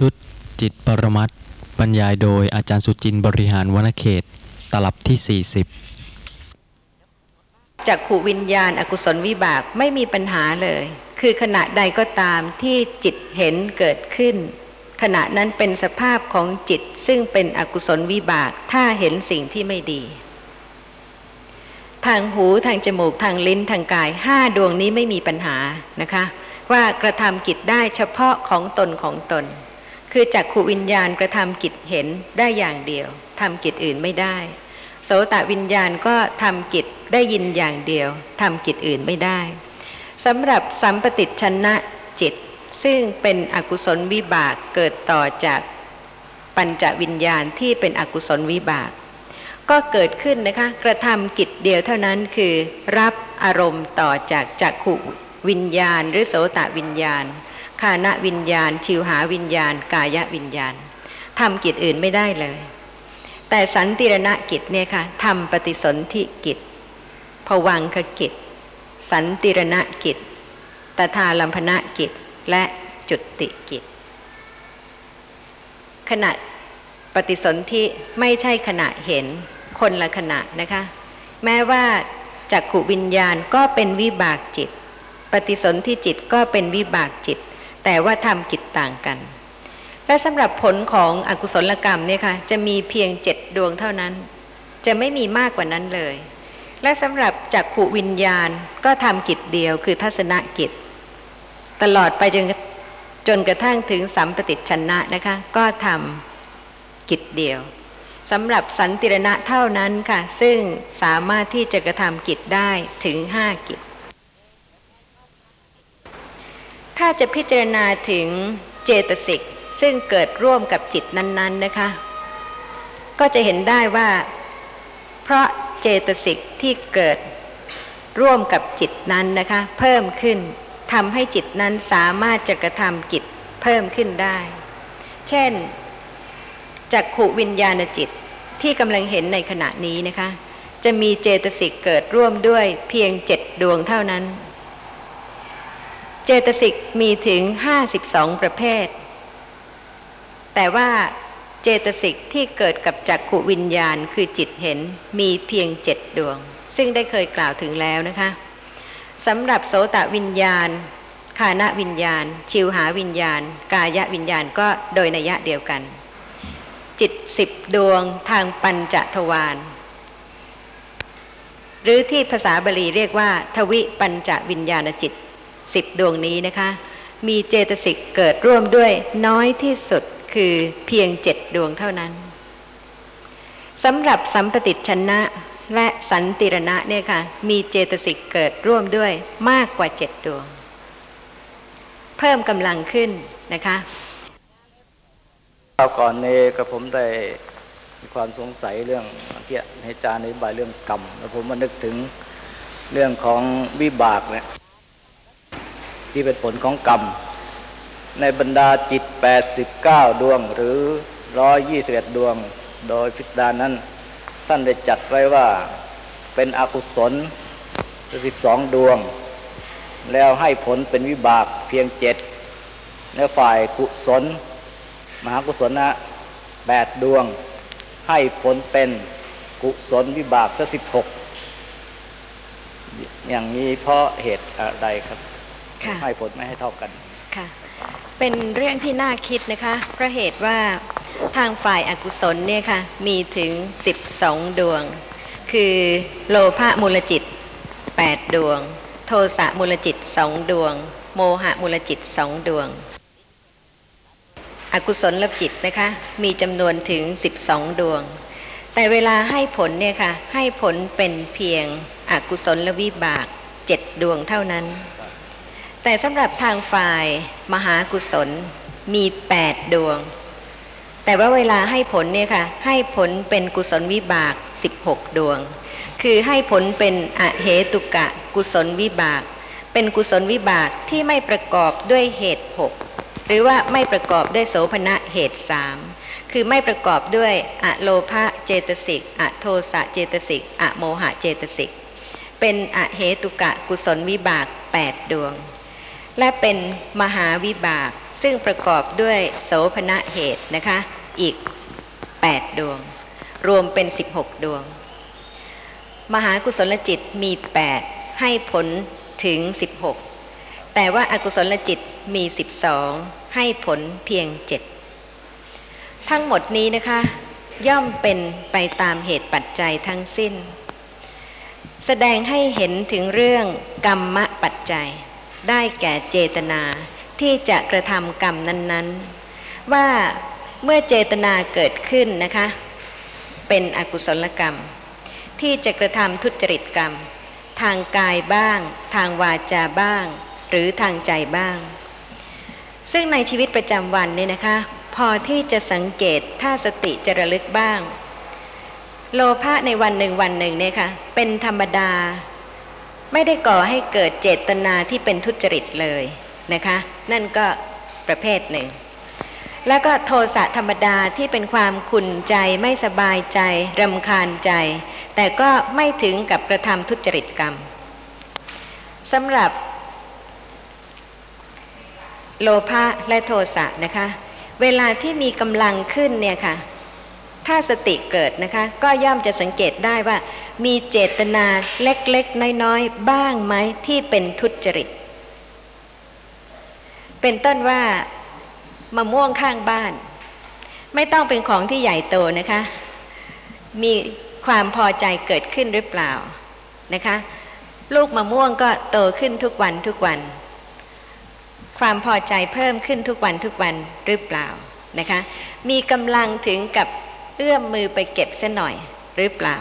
ชุดจิตปรมัตบรรยายโดยอาจารย์สุจินต์บริหารวณเขต ตลับที่ 40จากขูวิญญาณ อกุศลวิบากไม่มีปัญหาเลย คือขณะใดก็ตามที่จิตเห็นเกิดขึ้น ขณะนั้นเป็นสภาพของจิตซึ่งเป็นอกุศลวิบากถ้าเห็นสิ่งที่ไม่ดี ทางหูทางจมูกทางลิ้นทางกายห้าดวงนี้ไม่มีปัญหานะคะ ว่ากระทำกิจได้เฉพาะของตนของตน คือจากขูวิญญาณกระทำกิจเห็นได้อย่างเดียวทำกิจอื่นไม่ได้ โสตวิญญาณก็ทำกิจได้ยินอย่างเดียวทำกิจอื่นไม่ได้สำหรับสัมปติชนะจิต ซึ่งเป็นอกุศลวิบากเกิดต่อจากปัญจวิญญาณที่เป็นอกุศลวิบาก ก็เกิดขึ้นนะคะกระทำกิจเดียวเท่านั้นคือรับอารมณ์ต่อจากจักขุวิญญาณ หรือโสตวิญญาณ คานวิญญาณ ชิวหาวิญญาณ กายวิญญาณทำกิจอื่นไม่ได้เลย แต่สันติรณกิจเนี่ยค่ะทำปฏิสนธิกิจผวังคกิจ สันติรณกิจตถาลัมพนกิจและจุติกิจ ขณะปฏิสนธิไม่ใช่ขณะเห็นคนละขณะนะคะ แม้ว่าจักขวิญญาณก็เป็นวิบากจิต ปฏิสนธิจิตก็เป็นวิบากจิต แต่ว่าทำกิจต่างกัน และสำหรับผลของอกุศลกรรมเนี่ยค่ะจะมีเพียงเจ็ดดวงเท่านั้น จะไม่มีมากกว่านั้นเลย และสำหรับจักขวิญญาณก็ทำกิจเดียวคือทัศนกิจ ตลอดไปจนจนกระทั่งถึงสัมปติชนะนะคะ ก็ทำกิจเดียวสำหรับสันติรณะเท่านั้นค่ะ ซึ่งสามารถที่จะกระทำกิจได้ถึงห้ากิจ ถ้าจะพิจารณาถึงเจตสิกซึ่งเกิดร่วมกับจิตนั้นๆนะคะ ก็จะเห็นได้ว่า เพราะเจตสิกที่เกิดร่วมกับจิตนั้นนะคะ เพิ่มขึ้นทำให้จิตนั้นสามารถจะกระทำกิจเพิ่มขึ้นได้ เช่นจักขวิญญาณจิตที่กำลังเห็นในขณะนี้นะคะ จะมีเจตสิกเกิดร่วมด้วยเพียงเจ็ดดวงเท่านั้น จตสิกมีถึงห้าสิบสองประเภท แต่ว่าเจตสิกที่เกิดกับจักขวิญญาณคือจิตเห็นมีเพียงเจ็ดดวง ซึ่งได้เคยกล่าวถึงแล้วนะคะสำหรับโสตวิญญาณคานวิญญาณ ชิวหาวิญญาณ กายวิญญาณก็โดยนัยะเดียวกัน จิตสิบดวงทางปัญจทวารหรือที่ภาษาบาลีเรียกว่า ทวิปัญจวิญญาณจิต สิบดวงนี้นะคะ มีเจตสิกเกิดร่วมด้วยน้อยที่สุดคือเพียงเจ็ดดวงเท่านั้นสำหรับสัมปติชนะและสันติรณะเนี่ยค่ะ มีเจตสิกเกิดร่วมด้วยมากกว่าเจ็ดดวง เพิ่มกำลังขึ้นนะคะคราวก่อนนี้กับผมได้มีความสงสัยเรื่องที่ให้อาจารย์อธิบายเรื่องกรรม แล้วผมมานึกถึงเรื่องของวิบากเนี่ย ที่เป็นผลของกรรม ในบรรดาจิต 89 ดวงหรือ 121 ดวง โดยพิสดารนั้น ท่านได้จัดไว้ว่าเป็นอกุศล 12 ดวง แล้วให้ผลเป็นวิบากเพียงเจ็ดและฝ่ายกุศล มหากุศลนะแปดดวง ให้ผลเป็นกุศลวิบากสักสิบหกอย่างนี้เพราะเหตุอะไรครับ ให้ผลไม่ให้เท่ากันค่ะเป็นเรื่องที่น่าคิดนะคะเพราะเหตุว่าทางฝ่ายอากุศลเนี่ยค่ะมีถึงสิบสองดวง คือโลภะมูลจิตแปดดวง โทสะมูลจิตสองดวง โมหะมูลจิตสองดวง อกุศลลจิตนะคะมีจำนวนถึง 12 ดวง แต่เวลาให้ผลเนี่ยค่ะให้ผลเป็นเพียงอกุศลลวิบากเจ็ดดวงเท่านั้น แต่สำหรับทางฝ่ายมหากุศลมี8ดดวง แต่ว่าเวลาให้ผลเนี่ยค่ะ ให้ผลเป็นกุศลวิบาก16ดวง คือให้ผลเป็นอเหตุกะกุศลวิบาก เป็นกุศลวิบากที่ไม่ประกอบด้วยเหตุหกหรือว่าไม่ประกอบด้วยโสภณะเหตุสามคือไม่ประกอบด้วยอะโลภะเจตสิกอะโทสะเจตสิกอะโมหะเจตสิก เป็นอะเหตุกะกุศลวิบาก8ดวง และเป็นมหาวิบาก ซึ่งประกอบด้วยโสภณะเหตุนะคะ อีก 8 ดวง รวมเป็น 16 ดวง มหากุศลจิตมี 8 ให้ผลถึง 16 แต่ว่าอากุศลจิตมี 12 ให้ผลเพียง 7 ทั้งหมดนี้นะคะ ย่อมเป็นไปตามเหตุปัจจัยทั้งสิ้น แสดงให้เห็นถึงเรื่องกรรมปัจจัย ได้แก่เจตนาที่จะกระทำกรรมนั้น ๆ ว่าเมื่อเจตนาเกิดขึ้นนะคะ เป็นอกุศลกรรม ที่จะกระทำทุจริตกรรม ทางกายบ้าง ทางวาจาบ้าง หรือทางใจบ้าง ซึ่งในชีวิตประจำวันเนี่ยนะคะ พอที่จะสังเกตถ้าสติจะระลึกบ้าง โลภะในวันหนึ่งวันหนึ่งเนี่ยค่ะเป็นธรรมดา ไม่ได้ก่อให้เกิดเจตนาที่เป็นทุจริตเลยนะคะ นั่นก็ประเภทหนึ่ง แล้วก็โทสะธรรมดาที่เป็นความขุนใจไม่สบายใจรำคาญใจ แต่ก็ไม่ถึงกับกระทำทุจริตกรรมสำหรับโลภะและโทสะนะคะ เวลาที่มีกำลังขึ้นเนี่ยค่ะ ถ้าสติเกิดนะคะ ก็ย่อมจะสังเกตได้ว่า มีเจตนาเล็กๆ น้อยๆ บ้างไหมที่เป็นทุจริต เป็นต้นว่ามะม่วงข้างบ้าน ไม่ต้องเป็นของที่ใหญ่โตนะคะ มีความพอใจเกิดขึ้นหรือเปล่านะคะ ลูกมะม่วงก็โตขึ้นทุกวันทุกวัน ความพอใจเพิ่มขึ้นทุกวันทุกวันหรือเปล่านะคะ มีกำลังถึงกับ เอื้อมมือไปเก็บเสียหน่อยหรือเปล่า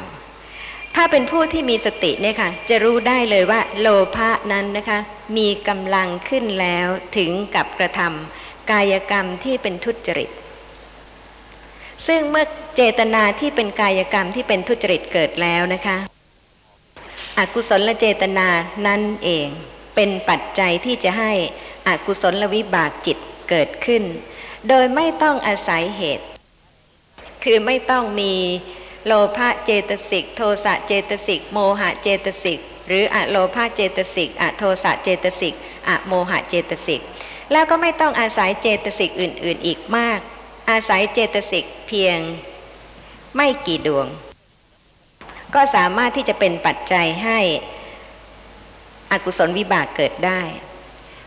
ถ้าเป็นผู้ที่มีสติเนี่ยค่ะ จะรู้ได้เลยว่า โลภะนั้นนะคะ มีกำลังขึ้นแล้วถึงกับกระทำกายกรรมที่เป็นทุจริต ซึ่งเมื่อเจตนาที่เป็นกายกรรมที่เป็นทุจริตเกิดแล้วนะคะ อกุศลเจตนานั่นเองเป็นปัจจัยที่จะให้อกุศลวิบากจิตเกิดขึ้น โดยไม่ต้องอาศัยเหตุ คือไม่ต้องมีโลภะเจตสิก โทสะเจตสิก โมหะเจตสิก หรืออะโลภะเจตสิกอะโทสะเจตสิกอะโมหะเจตสิก แล้วก็ไม่ต้องอาศัยเจตสิกอื่น ๆ อีกมาก อาศัยเจตสิกเพียงไม่กี่ดวง ก็สามารถที่จะเป็นปัจจัยให้อกุศลวิบากเกิดได้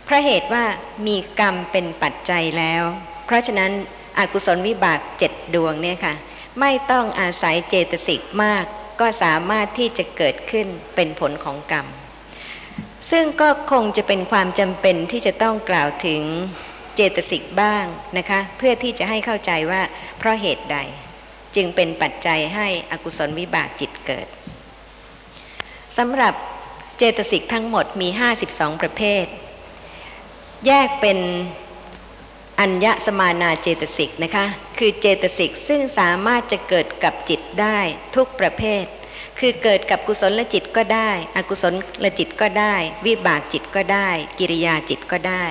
เพราะเหตุว่ามีกรรมเป็นปัจจัยแล้ว เพราะฉะนั้น อกุศลวิบากเจ็ดดวงเนี่ยค่ะ ไม่ต้องอาศัยเจตสิกมาก ก็สามารถที่จะเกิดขึ้นเป็นผลของกรรม ซึ่งก็คงจะเป็นความจำเป็นที่จะต้องกล่าวถึงเจตสิกบ้างนะคะ เพื่อที่จะให้เข้าใจว่าเพราะเหตุใด จึงเป็นปัจจัยให้อกุศลวิบากจิตเกิดสำหรับเจตสิกทั้งหมดมี 52 ประเภท แยกเป็น อัญญสมานาเจตสิกนะคะ คือเจตสิกซึ่งสามารถจะเกิดกับจิตได้ทุกประเภท คือเกิดกับกุศลจิตก็ได้ อกุศลจิตก็ได้ วิบากจิตก็ได้ กิริยาจิตก็ได้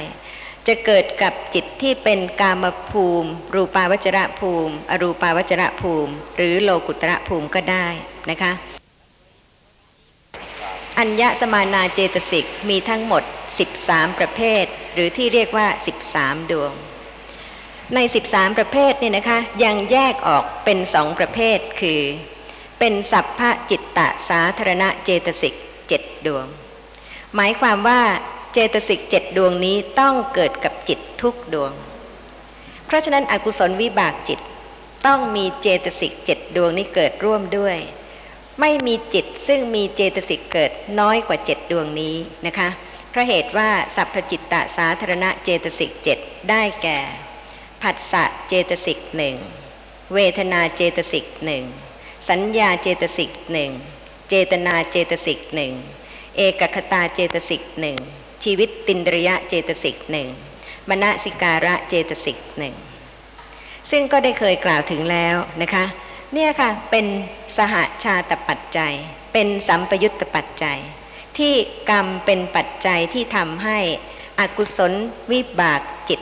จะเกิดกับจิตที่เป็นกามภูมิ รูปาวจระภูมิ อรูปาวจระภูมิ หรือโลกุตระภูมิก็ได้นะคะอัญญสมานาเจตสิกมีทั้งหมด 13 ประเภท หรือที่เรียกว่า 13 ดวง ใน 13 ประเภทเนี่ยนะคะยังแยกออกเป็นสองประเภทคือ เป็นสัพพะจิตตะสาธารณะเจตสิกเจ็ดดวง หมายความว่าเจตสิกเจ็ดดวงนี้ต้องเกิดกับจิตทุกดวง เพราะฉะนั้นอกุศลวิบากจิตต้องมีเจตสิกเจ็ดดวงนี้เกิดร่วมด้วย ไม่มีจิตซึ่งมีเจตสิกเกิดน้อยกว่าเจ็ดดวงนี้นะคะเพราะเหตุว่าสัพพจิตตสาธารณะเจตสิกเจ็ดได้แก่ ผัสสะเจตสิกหนึ่งเวทนาเจตสิกหนึ่งสัญญาเจตสิกหนึ่งเจตนาเจตสิกหนึ่งเอกคตาเจตสิกหนึ่งชีวิตตินริยะเจตสิกหนึ่งมณสิการะเจตสิกหนึ่งซึ่งก็ได้เคยกล่าวถึงแล้วนะคะ เนี่ยค่ะเป็นสหาชาตปัจจัย เป็นสัมปยุตตปัจจัย ที่กรรมเป็นปัจจัยที่ทำให้อกุศลวิบากจิต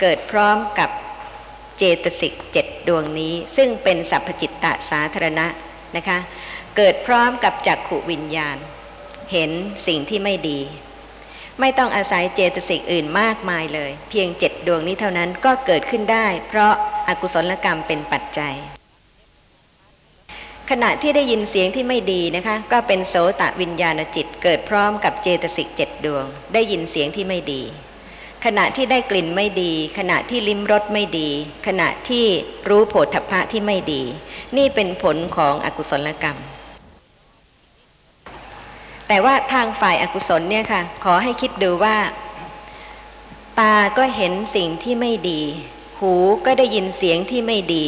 เกิดพร้อมกับเจตสิกเจ็ดดวงนี้ ซึ่งเป็นสัพพจิตตสาธารณะนะคะ เกิดพร้อมกับจักขุวิญญาณ เห็นสิ่งที่ไม่ดี ไม่ต้องอาศัยเจตสิกอื่นมากมายเลย เพียงเจ็ดดวงนี้เท่านั้นก็เกิดขึ้นได้ เพราะอากุศลกรรมเป็นปัจจัยขณะที่ได้ยินเสียงที่ไม่ดีนะคะ ก็เป็นโสตะวิญญาณจิตเกิดพร้อมกับเจตสิกเจ็ดดวง ได้ยินเสียงที่ไม่ดี ขณะที่ได้กลิ่นไม่ดี ขณะที่ลิ้มรสไม่ดี ขณะที่รู้โผฏฐัพพะที่ไม่ดี นี่เป็นผลของอกุศลกรรม แต่ว่าทางฝ่ายอากุศลเนี่ยค่ะ ขอให้คิดดูว่า ตาก็เห็นสิ่งที่ไม่ดี หูก็ได้ยินเสียงที่ไม่ดี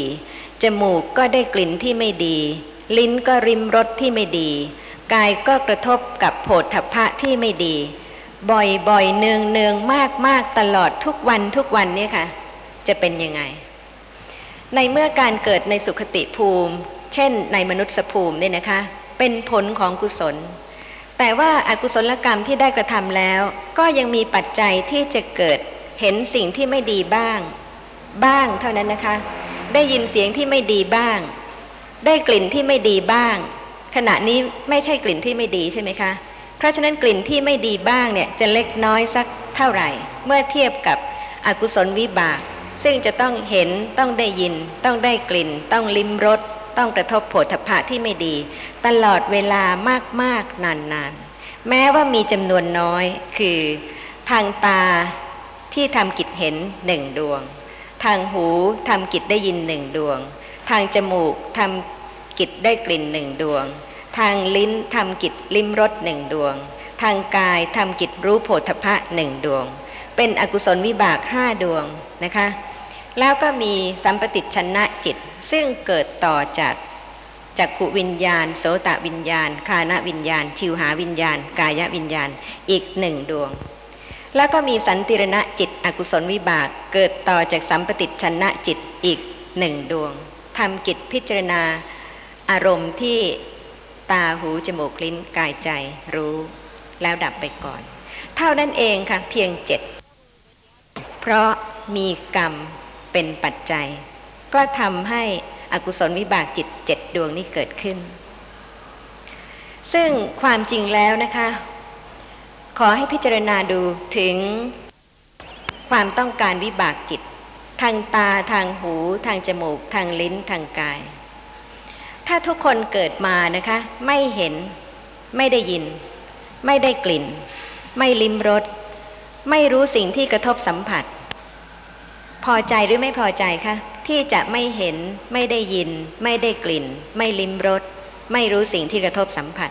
จมูกก็ได้กลิ่นที่ไม่ดี ลิ้นก็ริมรสที่ไม่ดี กายก็กระทบกับโผฏฐัพพะที่ไม่ดี บ่อยๆเนืองเนืองมากมากตลอดทุกวันทุกวันเนี่ยค่ะ จะเป็นยังไง ในเมื่อการเกิดในสุขติภูมิ เช่นในมนุษย์ภูมิเนี่ยนะคะ เป็นผลของกุศล แต่ว่าอากุศลกรรมที่ได้กระทำแล้ว ก็ยังมีปัจจัยที่จะเกิดเห็นสิ่งที่ไม่ดีบ้าง บ้างเท่านั้นนะคะ ได้ยินเสียงที่ไม่ดีบ้าง ได้กลิ่นที่ไม่ดีบ้าง ขณะนี้ไม่ใช่กลิ่นที่ไม่ดีใช่ไหมคะ เพราะฉะนั้นกลิ่นที่ไม่ดีบ้างเนี่ยจะเล็กน้อยสักเท่าไหร่ เมื่อเทียบกับอกุศลวิบาก ซึ่งจะต้องเห็นต้องได้ยิน ต้องได้กลิ่น ต้องลิ้มรสต้องกระทบโผฏฐพะที่ไม่ดี ตลอดเวลามากๆนานๆ แม้ว่ามีจำนวนน้อยคือทางตาที่ทำกิจเห็นหนึ่งดวง ทางหูทำกิจได้ยินหนึ่งดวง ทางจมูกทำกิจได้กลิ่นหนึ่งดวง ทางลิ้นทำกิจลิ้มรสหนึ่งดวง ทางกายทำกิจรู้โผฏฐะหนึ่งดวง เป็นอกุศลวิบากห้าดวงนะคะ แล้วก็มีสัมปติชนะจิตซึ่งเกิดต่อจากจักขุวิญญาณ โสตวิญญาณ คานวิญญาณ ชิวหาวิญญาณ กายวิญญาณอีกหนึ่งดวง แล้วก็มีสันติรณะจิตอกุศลวิบากเกิดต่อจากสัมปติชนะจิตอีกหนึ่งดวงทำกิจพิจารณาอารมณ์ที่ ตาหูจมูกลิ้นกายใจรู้ แล้วดับไปก่อน เท่านั้นเองค่ะเพียงเจ็ดเพราะมีกรรมเป็นปัจจัย ก็ทำให้อกุศลวิบากจิตเจ็ดดวงนี้เกิดขึ้น ซึ่งความจริงแล้วนะคะ ขอให้พิจารณาดูถึงความต้องการวิบากจิต ทางตาทางหู ทางจมูก ทางลิ้นทางกาย ถ้าทุกคนเกิดมานะคะ ไม่เห็น ไม่ได้ยิน ไม่ได้กลิ่น ไม่ลิ้มรสไม่รู้สิ่งที่กระทบสัมผัส พอใจหรือไม่พอใจคะที่จะไม่เห็น ไม่ได้ยิน ไม่ได้กลิ่น ไม่ลิ้มรสไม่รู้สิ่งที่กระทบสัมผัส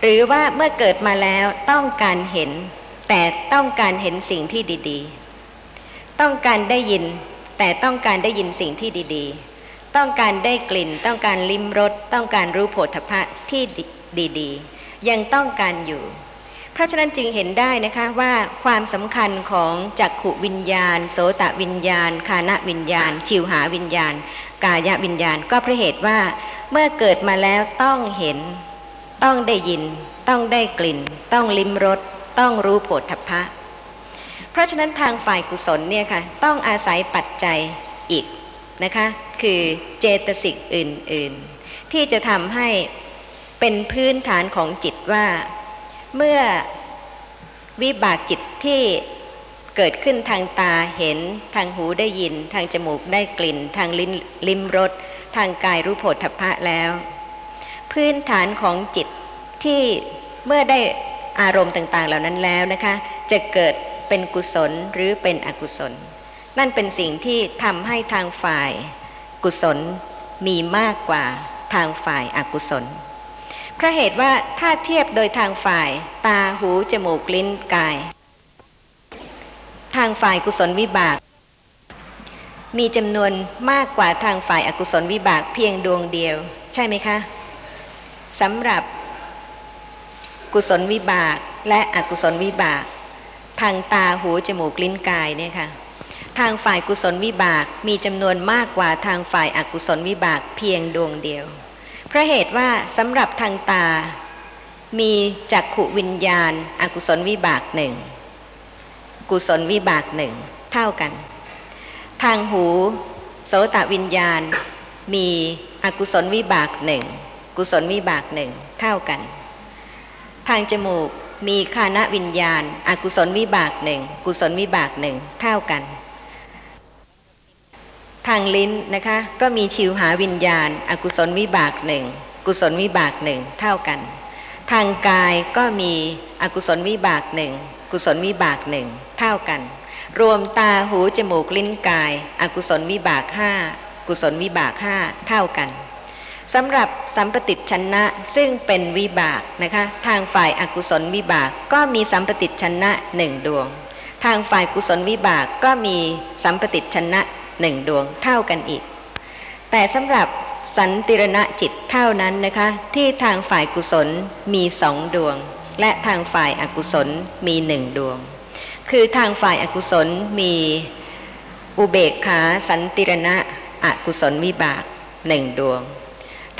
หรือว่าเมื่อเกิดมาแล้วต้องการเห็น แต่ต้องการเห็นสิ่งที่ดี ๆ ต้องการได้ยิน แต่ต้องการได้ยินสิ่งที่ดี ๆ ต้องการได้กลิ่น ต้องการลิ้มรสต้องการรู้โผฏฐัพะที่ดีๆ ยังต้องการอยู่ เพราะฉะนั้นจึงเห็นได้นะคะว่าความสำคัญของจักขุวิญญาณ โสตวิญญาณ คานวิญญาณ ชิวหาวิญญาณ กายวิญญาณ ก็เพราะเหตุว่าเมื่อเกิดมาแล้วต้องเห็น ต้องได้ยิน ต้องได้กลิ่น ต้องลิ้มรสต้องรู้โผฏฐพพะเพราะฉะนั้นทางฝ่ายกุศลเนี่ยค่ะต้องอาศัยปัจจัยอีก นะคะ คือเจตสิกอื่นๆ ที่จะทำให้เป็นพื้นฐานของจิตว่า เมื่อวิบากจิตที่เกิดขึ้นทางตาเห็นทางหูได้ยิน ทางจมูกได้กลิ่น ทางลิ้นลิ้มรสทางกายรู้โผฏฐัพพะแล้ว พื้นฐานของจิตที่เมื่อได้อารมณ์ต่างๆ เหล่านั้นแล้วนะคะ จะเกิดเป็นกุศลหรือเป็นอกุศล นั่นเป็นสิ่งที่ทำให้ทางฝ่ายกุศลมีมากกว่าทางฝ่ายอากุศล เพราะเหตุว่าถ้าเทียบโดยทางฝ่ายตาหูจมูกลิ้นกาย ทางฝ่ายกุศลวิบาก มีจำนวนมากกว่าทางฝ่ายอากุศลวิบากเพียงดวงเดียว ใช่ไหมคะสำหรับกุศลวิบากและอกุศลวิบาก ทางตาหูจมูกลิ้นกายเนี่ยค่ะ ทางฝ่ายกุศลวิบากมีจำนวนมากกว่าทางฝ่ายอากุศลวิบากเพียงดวงเดียว เพราะเหตุว่าสำหรับทางตา มีจักขุวิญญาณอากุศลวิบากหนึ่งกุศลวิบากหนึ่งเท่ากัน ทางหู โสตวิญญาณ มีอกุศลวิบากหนึ่งกุศลวิบากหนึ่งเท่ากัน ทางจมูกมีคานะวิญญาณอากุศลวิบากหนึ่งกุศลวิบากหนึ่งเท่ากัน ทางลิ้นนะคะ ก็มีชิวหาวิญญาณอากุศลวิบากหนึ่งกุศลวิบากหนึ่งเท่ากัน ทางกายก็มีอกุศลวิบากหนึ่งกุศลวิบากหนึ่งเท่ากัน รวมตาหูจมูกลิ้นกาย อกุศลวิบากห้ากุศลวิบากห้าเท่ากันสำหรับสัมปติชนะซึ่งเป็นวิบากนะคะ ทางฝ่ายอากุศลวิบากก็มีสัมปติชนะหนึ่งดวง ทางฝ่ายกุศลวิบากก็มีสัมปติชนะ หนึ่งดวงเท่ากันอีก แต่สำหรับสันติรณะจิตเท่านั้นนะคะ ที่ทางฝ่ายกุศลมีสองดวง และทางฝ่ายอากุศลมีหนึ่งดวง คือทางฝ่ายอากุศลมีอุเบกขาสันติรณะอกุศลวิบากหนึ่งดวง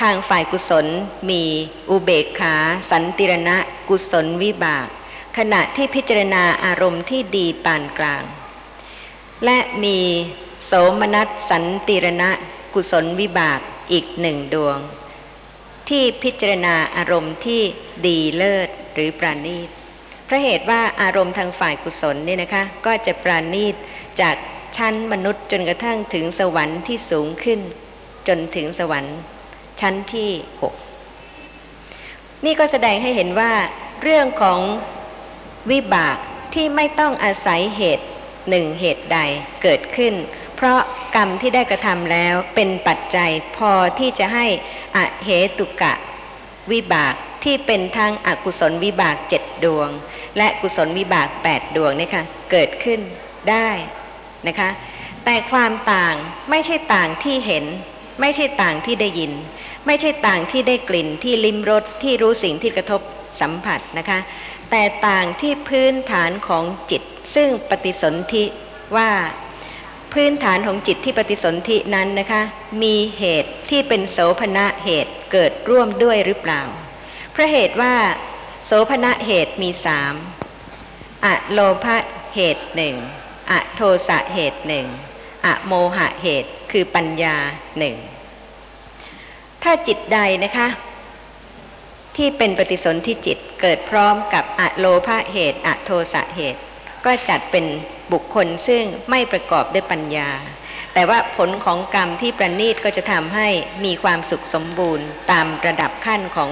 ทางฝ่ายกุศลมีอุเบกขาสันติรณะกุศลวิบาก ขณะที่พิจารณาอารมณ์ที่ดีปานกลาง และมี โสมนัสสันติรณะกุศลวิบากอีกหนึ่งดวง ที่พิจารณาอารมณ์ที่ดีเลิศหรือปราณีตเพราะเหตุว่าอารมณ์ทางฝ่ายกุศลนี่นะคะ ก็จะปราณีตจากชั้นมนุษย์จนกระทั่งถึงสวรรค์ที่สูงขึ้น จนถึงสวรรค์ชั้นที่หกนี่ก็แสดงให้เห็นว่า เรื่องของวิบากที่ไม่ต้องอาศัยเหตุหนึ่งเหตุใดเกิดขึ้น เพราะกรรมที่ได้กระทำแล้วเป็นปัจจัยพอที่จะให้อเหตุกะวิบากที่เป็นทั้งอกุศลวิบากเจ็ดดวง และกุศลวิบากแปดดวงนี่ค่ะเกิดขึ้นได้นะคะ แต่ความต่างไม่ใช่ต่างที่เห็น ไม่ใช่ต่างที่ได้ยิน ไม่ใช่ต่างที่ได้กลิ่นที่ลิ้มรสที่รู้สิ่งที่กระทบสัมผัสนะคะ แต่ต่างที่พื้นฐานของจิต ซึ่งปฏิสนธิว่า พื้นฐานของจิตที่ปฏิสนธินั้นนะคะ มีเหตุที่เป็นโสภณะเหตุเกิดร่วมด้วยหรือเปล่าเพราะเหตุว่า โสภณะเหตุมีสามอะโลภะเหตุหนึ่งอะโทสะเหตุหนึ่งอะโมหะเหตุคือปัญญาหนึ่งถ้าจิตใดนะคะ ที่เป็นปฏิสนธิจิตเกิดพร้อมกับอะโลภะเหตุอะโทสะเหตุ ก็จัดเป็นบุคคลซึ่งไม่ประกอบด้วยปัญญา แต่ว่าผลของกรรมที่ประณีตก็จะทำให้มีความสุขสมบูรณ์ ตามระดับขั้นของ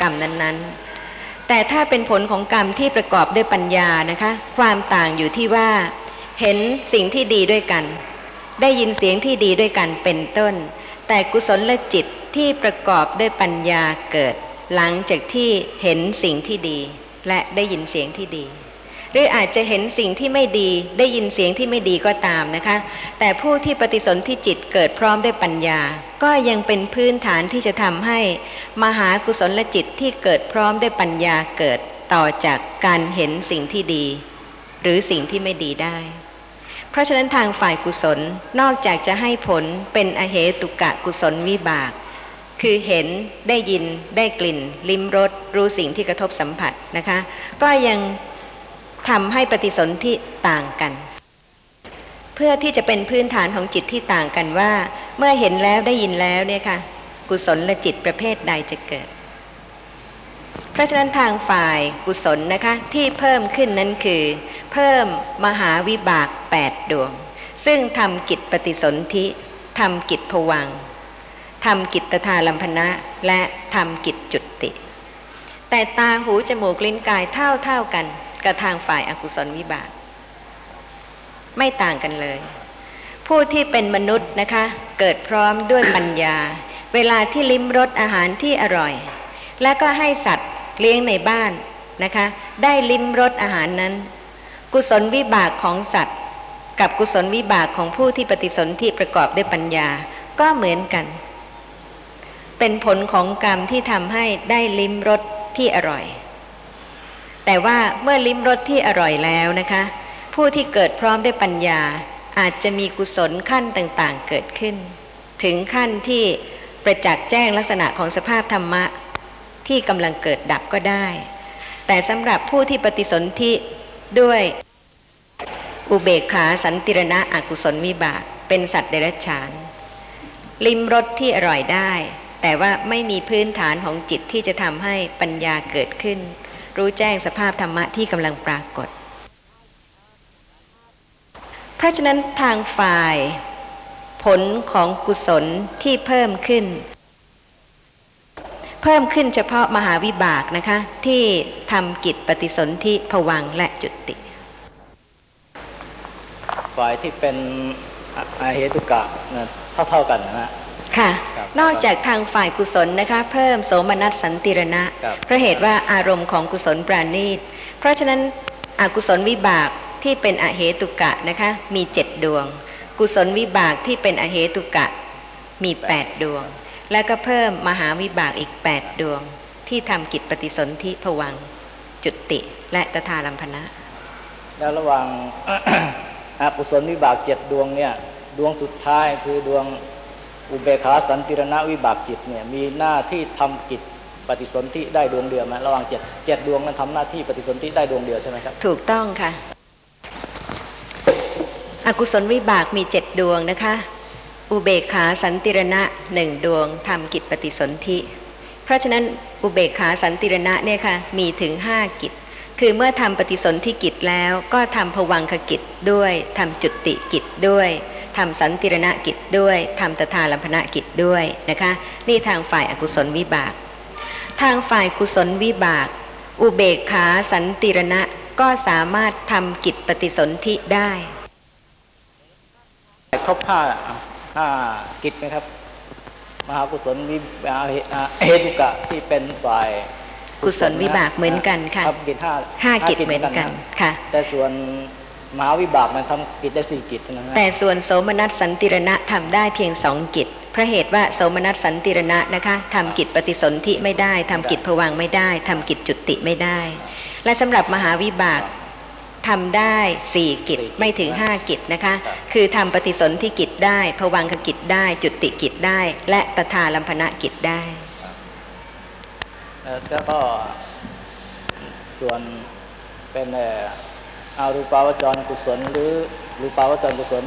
กรรมนั้นๆ แต่ถ้าเป็นผลของกรรมที่ประกอบด้วยปัญญานะคะ ความต่างอยู่ที่ว่า เห็นสิ่งที่ดีด้วยกัน ได้ยินเสียงที่ดีด้วยกันเป็นต้น แต่กุศลและจิตที่ประกอบด้วยปัญญาเกิด หลังจากที่เห็นสิ่งที่ดี และได้ยินเสียงที่ดี หรืออาจจะเห็นสิ่งที่ไม่ดีได้ยินเสียงที่ไม่ดีก็ตามนะคะ แต่ผู้ที่ปฏิสนธิจิตเกิดพร้อมด้วยปัญญา ก็ยังเป็นพื้นฐานที่จะทำให้ มหากุศลจิตที่เกิดพร้อมด้วยปัญญาเกิดต่อจากการเห็นสิ่งที่ดี หรือสิ่งที่ไม่ดีได้ เพราะฉะนั้นทางฝ่ายกุศลนอกจากจะให้ผลเป็นอเหตุกะกุศลวิบากคือเห็นได้ยินได้กลิ่น ลิ้มรสรู้สิ่งที่กระทบสัมผัสนะคะ ก็ยัง ทำให้ปฏิสนธิต่างกัน เพื่อที่จะเป็นพื้นฐานของจิตที่ต่างกันว่า เมื่อเห็นแล้วได้ยินแล้วเนี่ยค่ะ กุศลและจิตประเภทใดจะเกิด เพราะฉะนั้นทางฝ่ายกุศลนะคะ ที่เพิ่มขึ้นนั้นคือ เพิ่มมหาวิบากแปดดวง ซึ่งทำกิจปฏิสนธิทำกิจผวังทำกิจตถาลัมพนะและทำกิจจุติ แต่ตาหูจมูกลิ้นกายเท่าเท่ากัน กับทางฝ่ายอากุศลวิบาก ไม่ต่างกันเลย ผู้ที่เป็นมนุษย์นะคะ เกิดพร้อมด้วยปัญญา เวลาที่ลิ้มรสอาหารที่อร่อย และก็ให้สัตว์เลี้ยงในบ้านนะคะ ได้ลิ้มรสอาหารนั้น กุศลวิบากของสัตว์ กับกุศลวิบากของผู้ที่ปฏิสนธิประกอบด้วยปัญญาก็เหมือนกัน เป็นผลของกรรมที่ทำให้ได้ลิ้มรสที่อร่อย แต่ว่าเมื่อลิ้มรสที่อร่อยแล้วนะคะ ผู้ที่เกิดพร้อมด้วยปัญญา อาจจะมีกุศลขั้นต่างๆ เกิดขึ้น ถึงขั้นที่ประจักษ์แจ้งลักษณะของสภาพธรรมะที่กำลังเกิดดับก็ได้ แต่สำหรับผู้ที่ปฏิสนธิด้วยอุเบกขาสันติรณะอกุศลวิบาก เป็นสัตว์เดรัจฉาน ลิมรสที่อร่อยได้ แต่ว่าไม่มีพื้นฐานของจิตที่จะทำให้ปัญญาเกิดขึ้น รู้แจ้งสภาพธรรมะที่กำลังปรากฏ เพราะฉะนั้นทางฝ่าย ผลของกุศลที่เพิ่มขึ้น เพิ่มขึ้นเฉพาะมหาวิบากนะคะ ที่ทำกิจปฏิสนธิผวังและจุติ ฝ่ายที่เป็นอาเหตุกะนะเท่าๆกันนะฮะ ค่ะครับนอกจากทางฝ่ายกุศลนะคะ เพิ่มโสมนัสสันติรณะครับเพราะเหตุว่าอารมณ์ของกุศลปราณีต เพราะฉะนั้นอกุศลวิบากที่เป็นอเหตุกะนะคะมีเจ็ดดวง กุศลวิบากที่เป็นอเหตุกะมีแปดดวง แล้วก็เพิ่มมหาวิบากอีกแปดดวง ที่ทำกิจปฏิสนธิผวังค์จุติและตถาลัมพนะ แล้วระหว่างอกุศลวิบากเจ็ดดวงเนี่ยดวงสุดท้ายคือดวง อุเบกขาสันติรณวิบากจิตเนี่ยมีหน้าที่ทำกิจปฏิสนธิได้ดวงเดียวไหมระหว่างเจ็ดเจ็ดดวงนั้นทำหน้าที่ปฏิสนธิได้ดวงเดียวใช่ไหมครับ ถูกต้องค่ะ อกุศลวิบากมีเจ็ดดวงนะคะ อุเบกขาสันติรณะหนึ่งดวงทำกิจปฏิสนธิ เพราะฉะนั้นอุเบกขาสันติรณะเนี่ยค่ะมีถึงห้ากิจ คือเมื่อทำปฏิสนธิกิจแล้วก็ทำภวังคกิจด้วยทำจุติกิจด้วย ทำสันติรณกิจด้วยทำตถาลัมพนกิจด้วยนะคะ นี่ทางฝ่ายอากุศลวิบาก ทางฝ่ายกุศลวิบาก อุเบกขาสันติรณะก็สามารถทำกิจปฏิสนธิได้ครบห้าห้ากิจไหมครับ มหากุศลวิอาเหอาเหตุกะที่เป็นฝ่ายกุศลวิบากเหมือนกันค่ะรับกิจห้าห้ากิจเหมือนกันค่ะ แต่ส่วน มหาวิบากมันทำกิจได้สี่กิจนะฮะแต่ส่วนโสมนัสสันติรณะทำได้เพียงสองกิจเพราะเหตุว่าโสมนัสสันติรณะนะคะทำกิจปฏิสนธิไม่ได้ทำกิจผวังค์ไม่ได้ทำกิจจุติไม่ได้ และสำหรับมหาวิบากทำได้สี่กิจไม่ถึงห้ากิจนะคะ คือทำปฏิสนธิกิจได้ผวังคกิจได้ จุติกิจได้ และตถาลัมพนกิจได้แล้วก็ส่วนเป็น เอ่ออารูปาวจรกุศล หรือรูปาวจรกุศล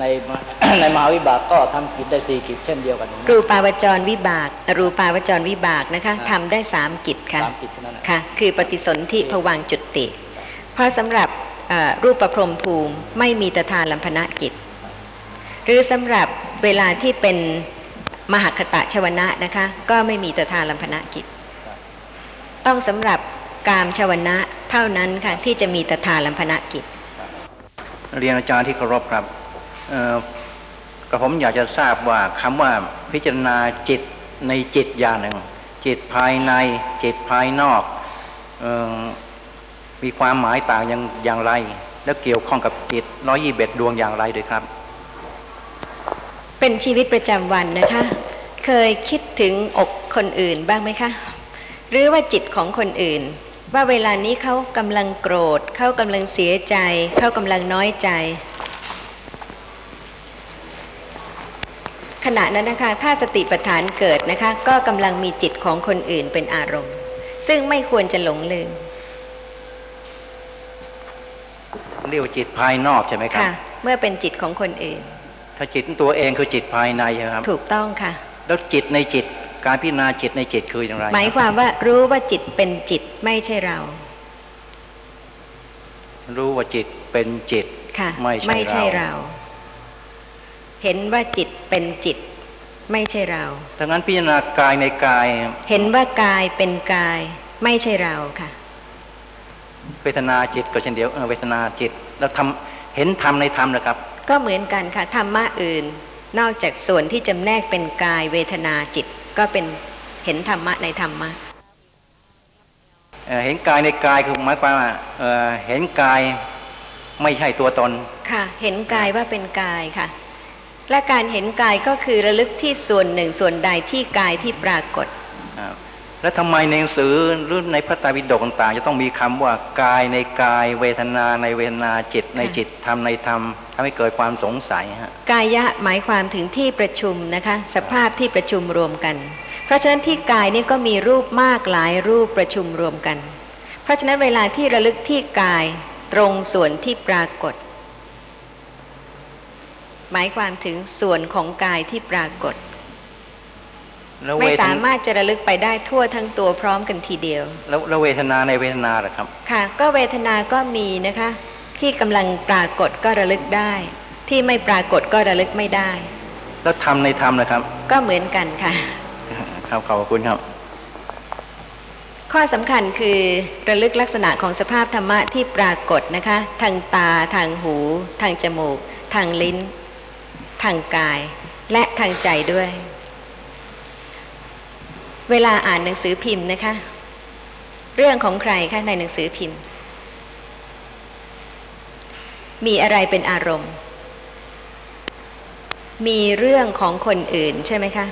ในมหในมหาวิบากก็ทำกิจได้สี่กิจเช่นเดียวกันนะรูปาวจรวิบากอรูปาวจรวิบากนะคะอ่าทำได้สามกิจค่ะสามกิจเท่านั้นนะค่ะ คือปฏิสนธิผวังค์จุติ เพราะสำหรับเอ่อรูปประพรหมภูมิไม่มีตถาลัมพนกิจ หรือสำหรับเวลาที่เป็นมหคตะชวนะนะคะ ก็ไม่มีตถาลัมพนกิจ ต้องสำหรับ กามชวนะเท่านั้นค่ะที่จะมีตถาลัมพนกิจ เรียนอาจารย์ที่เคารพครับเอ่อกระผมอยากจะทราบว่าคำว่าพิจารณาจิตในจิตอย่างหนึ่ง จิตภายในจิตภายนอกเออมีความหมายต่างอย่างอย่างไร แล้วเกี่ยวข้องกับจิตร้อยยี่เบ็ดดวงอย่างไรด้วยครับ เป็นชีวิตประจำวันนะคะ เคยคิดถึงอกคนอื่นบ้างไหมคะ หรือว่าจิตของคนอื่น ว่าเวลานี้เขากำลังโกรธเขากำลังเสียใจ เขากำลังน้อยใจ ขณะนั้นนะคะ ถ้าสติปัฏฐานเกิดนะคะ ก็กำลังมีจิตของคนอื่นเป็นอารมณ์ ซึ่งไม่ควรจะหลงลืมเรียกว่าจิตภายนอกใช่ไหมครับค่ะ เมื่อเป็นจิตของคนอื่น ถ้าจิตตัวเองคือจิตภายในใช่ไหมครับ ถูกต้องค่ะ แล้วจิตในจิตการพิจารณาจิตในจิตคืออย่างไร หมายความว่ารู้ว่าจิตเป็นจิต ไม่ใช่เรา รู้ว่าจิตเป็นจิตค่ะไม่ใช่เราเรา เห็นว่าจิตเป็นจิต ไม่ใช่เราดังนั้นพิจารณากายในกาย เห็นว่ากายเป็นกาย ไม่ใช่เราค่ะ เวทนาจิตก็เช่นเดียวเออเวทนาจิตแล้วทำเห็นธรรมในธรรมนะครับ ก็เหมือนกันค่ะธรรมะอื่น นอกจากส่วนที่จำแนกเป็นกายเวทนาจิต ก็เป็นเห็นธรรมะในธรรมะ เอ่อเห็นกายในกายคือหมายความว่าเอ่อเห็นกายไม่ใช่ตัวตน ค่ะ เห็นกายว่าเป็นกายค่ะ และการเห็นกายก็คือระลึกที่ส่วนหนึ่งส่วนใดที่กายที่ปรากฏอ่าแล้วทำไมในหนังสือหรือในพระไตรปิฎกต่างๆ จะต้องมีคำว่ากายในกาย เวทนาในเวทนาจิตในจิตธรรมในธรรมทำให้เกิดความสงสัยฮะกายะหมายความถึงที่ประชุมนะคะ สภาพที่ประชุมรวมกัน เพราะฉะนั้นที่กายนี่ก็มีรูปมากหลายรูปประชุมรวมกัน เพราะฉะนั้นเวลาที่ระลึกที่กายตรงส่วนที่ปรากฏ หมายความถึงส่วนของกายที่ปรากฏแล้วไม่เวทสามารถจะระลึกไปได้ทั่วทั้งตัวพร้อมกันทีเดียว แล้วแล้วเวทนาในเวทนาเหรอครับ ค่ะ ก็เวทนาก็มีนะคะ ที่กำลังปรากฏก็ระลึกได้ ที่ไม่ปรากฏก็ระลึกไม่ได้ แล้วทำในธรรมนะครับ ก็เหมือนกันค่ะ ครับขอบคุณครับ ข้อสำคัญคือระลึกลักษณะของสภาพธรรมะที่ปรากฏนะคะ ทางตาทางหู ทางจมูก ทางลิ้น ทางกาย และทางใจด้วย เวลาอ่านหนังสือพิมพ์นะคะ เรื่องของใครคะในหนังสือพิมพ์ มีอะไรเป็นอารมณ์มีเรื่องของคนอื่นใช่ไหมคะ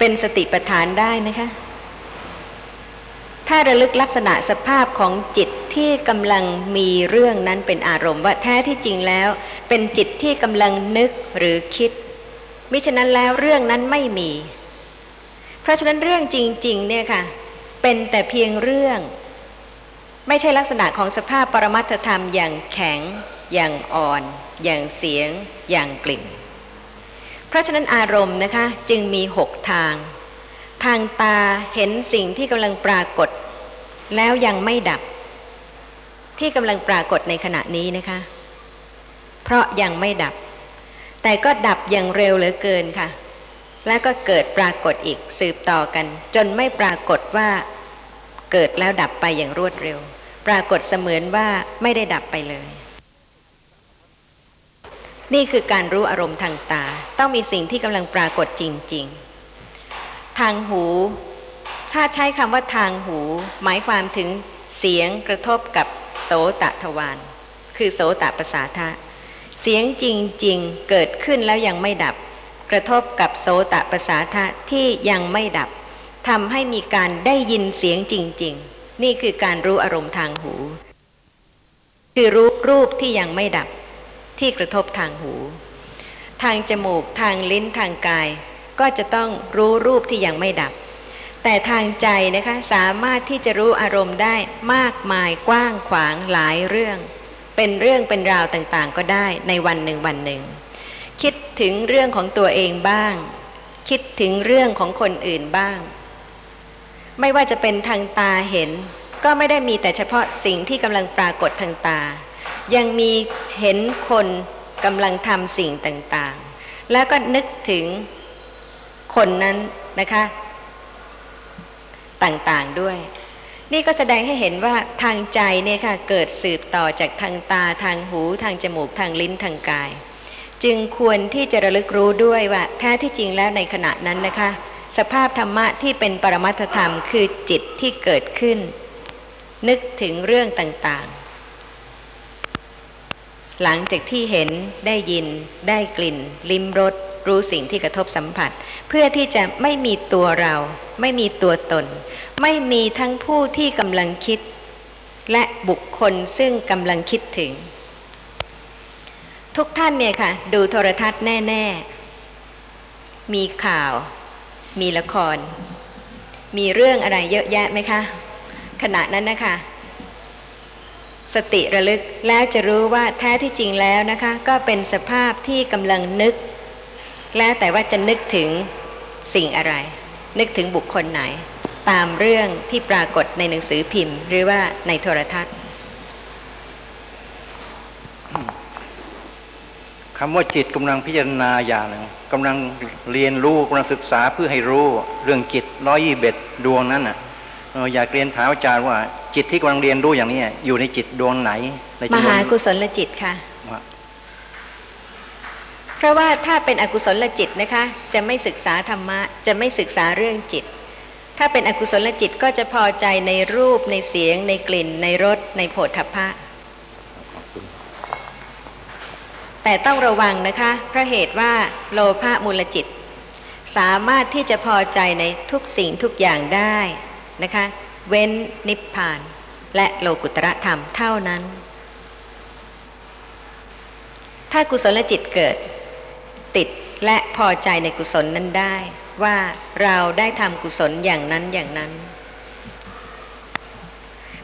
เป็นสติปัฏฐานได้นะคะ ถ้าระลึกลักษณะสภาพของจิตที่กำลังมีเรื่องนั้นเป็นอารมณ์ว่าแท้ที่จริงแล้ว เป็นจิตที่กำลังนึกหรือคิด มิฉะนั้นแล้วเรื่องนั้นไม่มี เพราะฉะนั้นเรื่องจริง ๆ เนี่ยค่ะ เป็นแต่เพียงเรื่อง ไม่ใช่ลักษณะของสภาพปรมัตธรรมอย่างแข็ง อย่างอ่อน อย่างเสียง อย่างกลิ่น เพราะฉะนั้นอารมณ์นะคะจึงมีหกทาง ทางตาเห็นสิ่งที่กำลังปรากฏ แล้วยังไม่ดับ ที่กำลังปรากฏในขณะนี้นะคะ เพราะยังไม่ดับ แต่ก็ดับอย่างเร็วเหลือเกินค่ะ แล้วก็เกิดปรากฏอีกสืบต่อกัน จนไม่ปรากฏว่า เกิดแล้วดับไปอย่างรวดเร็ว ปรากฏเสมือนว่าไม่ได้ดับไปเลย นี่คือการรู้อารมณ์ทางตา ต้องมีสิ่งที่กำลังปรากฏจริง ๆ ทางหู ถ้าใช้คำว่าทางหู หมายความถึงเสียงกระทบกับโสตทวารคือโสตประสาทะ เสียงจริง ๆ เกิดขึ้นแล้วยังไม่ดับ กระทบกับโสตประสาทะที่ยังไม่ดับทำให้มีการได้ยินเสียงจริง ๆ นี่คือการรู้อารมณ์ทางหู คือรู้รูปที่ยังไม่ดับ ที่กระทบทางหู ทางจมูกทางลิ้นทางกาย ก็จะต้องรู้รูปที่ยังไม่ดับ แต่ทางใจนะคะสามารถที่จะรู้อารมณ์ได้มากมายกว้างขวางหลายเรื่อง เป็นเรื่องเป็นราวต่างๆ ก็ได้ในวันหนึ่งวันหนึ่ง คิดถึงเรื่องของตัวเองบ้าง คิดถึงเรื่องของคนอื่นบ้าง ไม่ว่าจะเป็นทางตาเห็นก็ไม่ได้มีแต่เฉพาะสิ่งที่กำลังปรากฏทางตา ยังมีเห็นคนกำลังทำสิ่งต่างๆ แล้วก็นึกถึงคนนั้นนะคะ ต่างๆด้วย นี่ก็แสดงให้เห็นว่าทางใจเนี่ยค่ะเกิดสืบต่อจากทางตาทางหูทางจมูกทางลิ้นทางกาย จึงควรที่จะระลึกรู้ด้วยว่าแท้ที่จริงแล้วในขณะนั้นนะคะ สภาพธรรมะที่เป็นปรมัตถธรรมคือจิตที่เกิดขึ้น นึกถึงเรื่องต่างๆ หลังจากที่เห็นได้ยิน ได้กลิ่น ลิ้มรสรู้สิ่งที่กระทบสัมผัส เพื่อที่จะไม่มีตัวเรา ไม่มีตัวตน ไม่มีทั้งผู้ที่กำลังคิด และบุคคลซึ่งกำลังคิดถึง ทุกท่านเนี่ยค่ะ ดูโทรทัศน์แน่ ๆ มีข่าว มีละคร มีเรื่องอะไรเยอะแยะไหมคะ ขณะนั้นนะคะ สติระลึกแล้วจะรู้ว่าแท้ที่จริงแล้วนะคะ ก็เป็นสภาพที่กำลังนึก แล้วแต่ว่าจะนึกถึงสิ่งอะไร นึกถึงบุคคลไหน ตามเรื่องที่ปรากฏในหนังสือพิมพ์ หรือว่าในโทรทัศน์คำว่าจิตกำลังพิจารณาอย่างหนึ่งกำลังเรียนรู้กำลังศึกษาเพื่อให้รู้เรื่องจิตร้อยยี่เบ็ดดวงนั้นน่ะเอ่ออยากเรียนถามอาจารย์ว่า จิตที่กำลังเรียนรู้อย่างนี้อยู่ในจิตดวงไหน ในมจำนวหานกุศลจิตค่ะว่าเพราะว่าถ้าเป็นอกุศลจิตนะคะ จะไม่ศึกษาธรรมะ จะไม่ศึกษาเรื่องจิต ถ้าเป็นอกุศลจิตก็จะพอใจในรูปในเสียง ในกลิ่น ในรสในโผฏฐัพพะขอบคุณแต่ต้องระวังนะคะเพราะเหตุว่าโลภะมูลจิต สามารถที่จะพอใจในทุกสิ่งทุกอย่างได้นะคะ เว้นนิพพาน และโลกุตระธรรมเท่านั้น ถ้ากุศลจิตเกิด ติดและพอใจในกุศลนั้นได้ ว่าเราได้ทำกุศลอย่างนั้นอย่างนั้น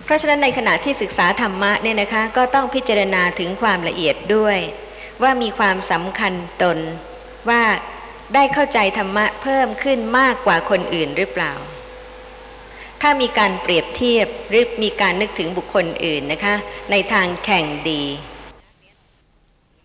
เพราะฉะนั้นในขณะที่ศึกษาธรรมะเนี่ยนะคะ ก็ต้องพิจารณาถึงความละเอียดด้วย ว่ามีความสำคัญตนว่าได้เข้าใจธรรมะเพิ่มขึ้นมากกว่าคนอื่นหรือเปล่า ถ้ามีการเปรียบเทียบหรือมีการนึกถึงบุคคลอื่นนะคะ ในทางแข่งดี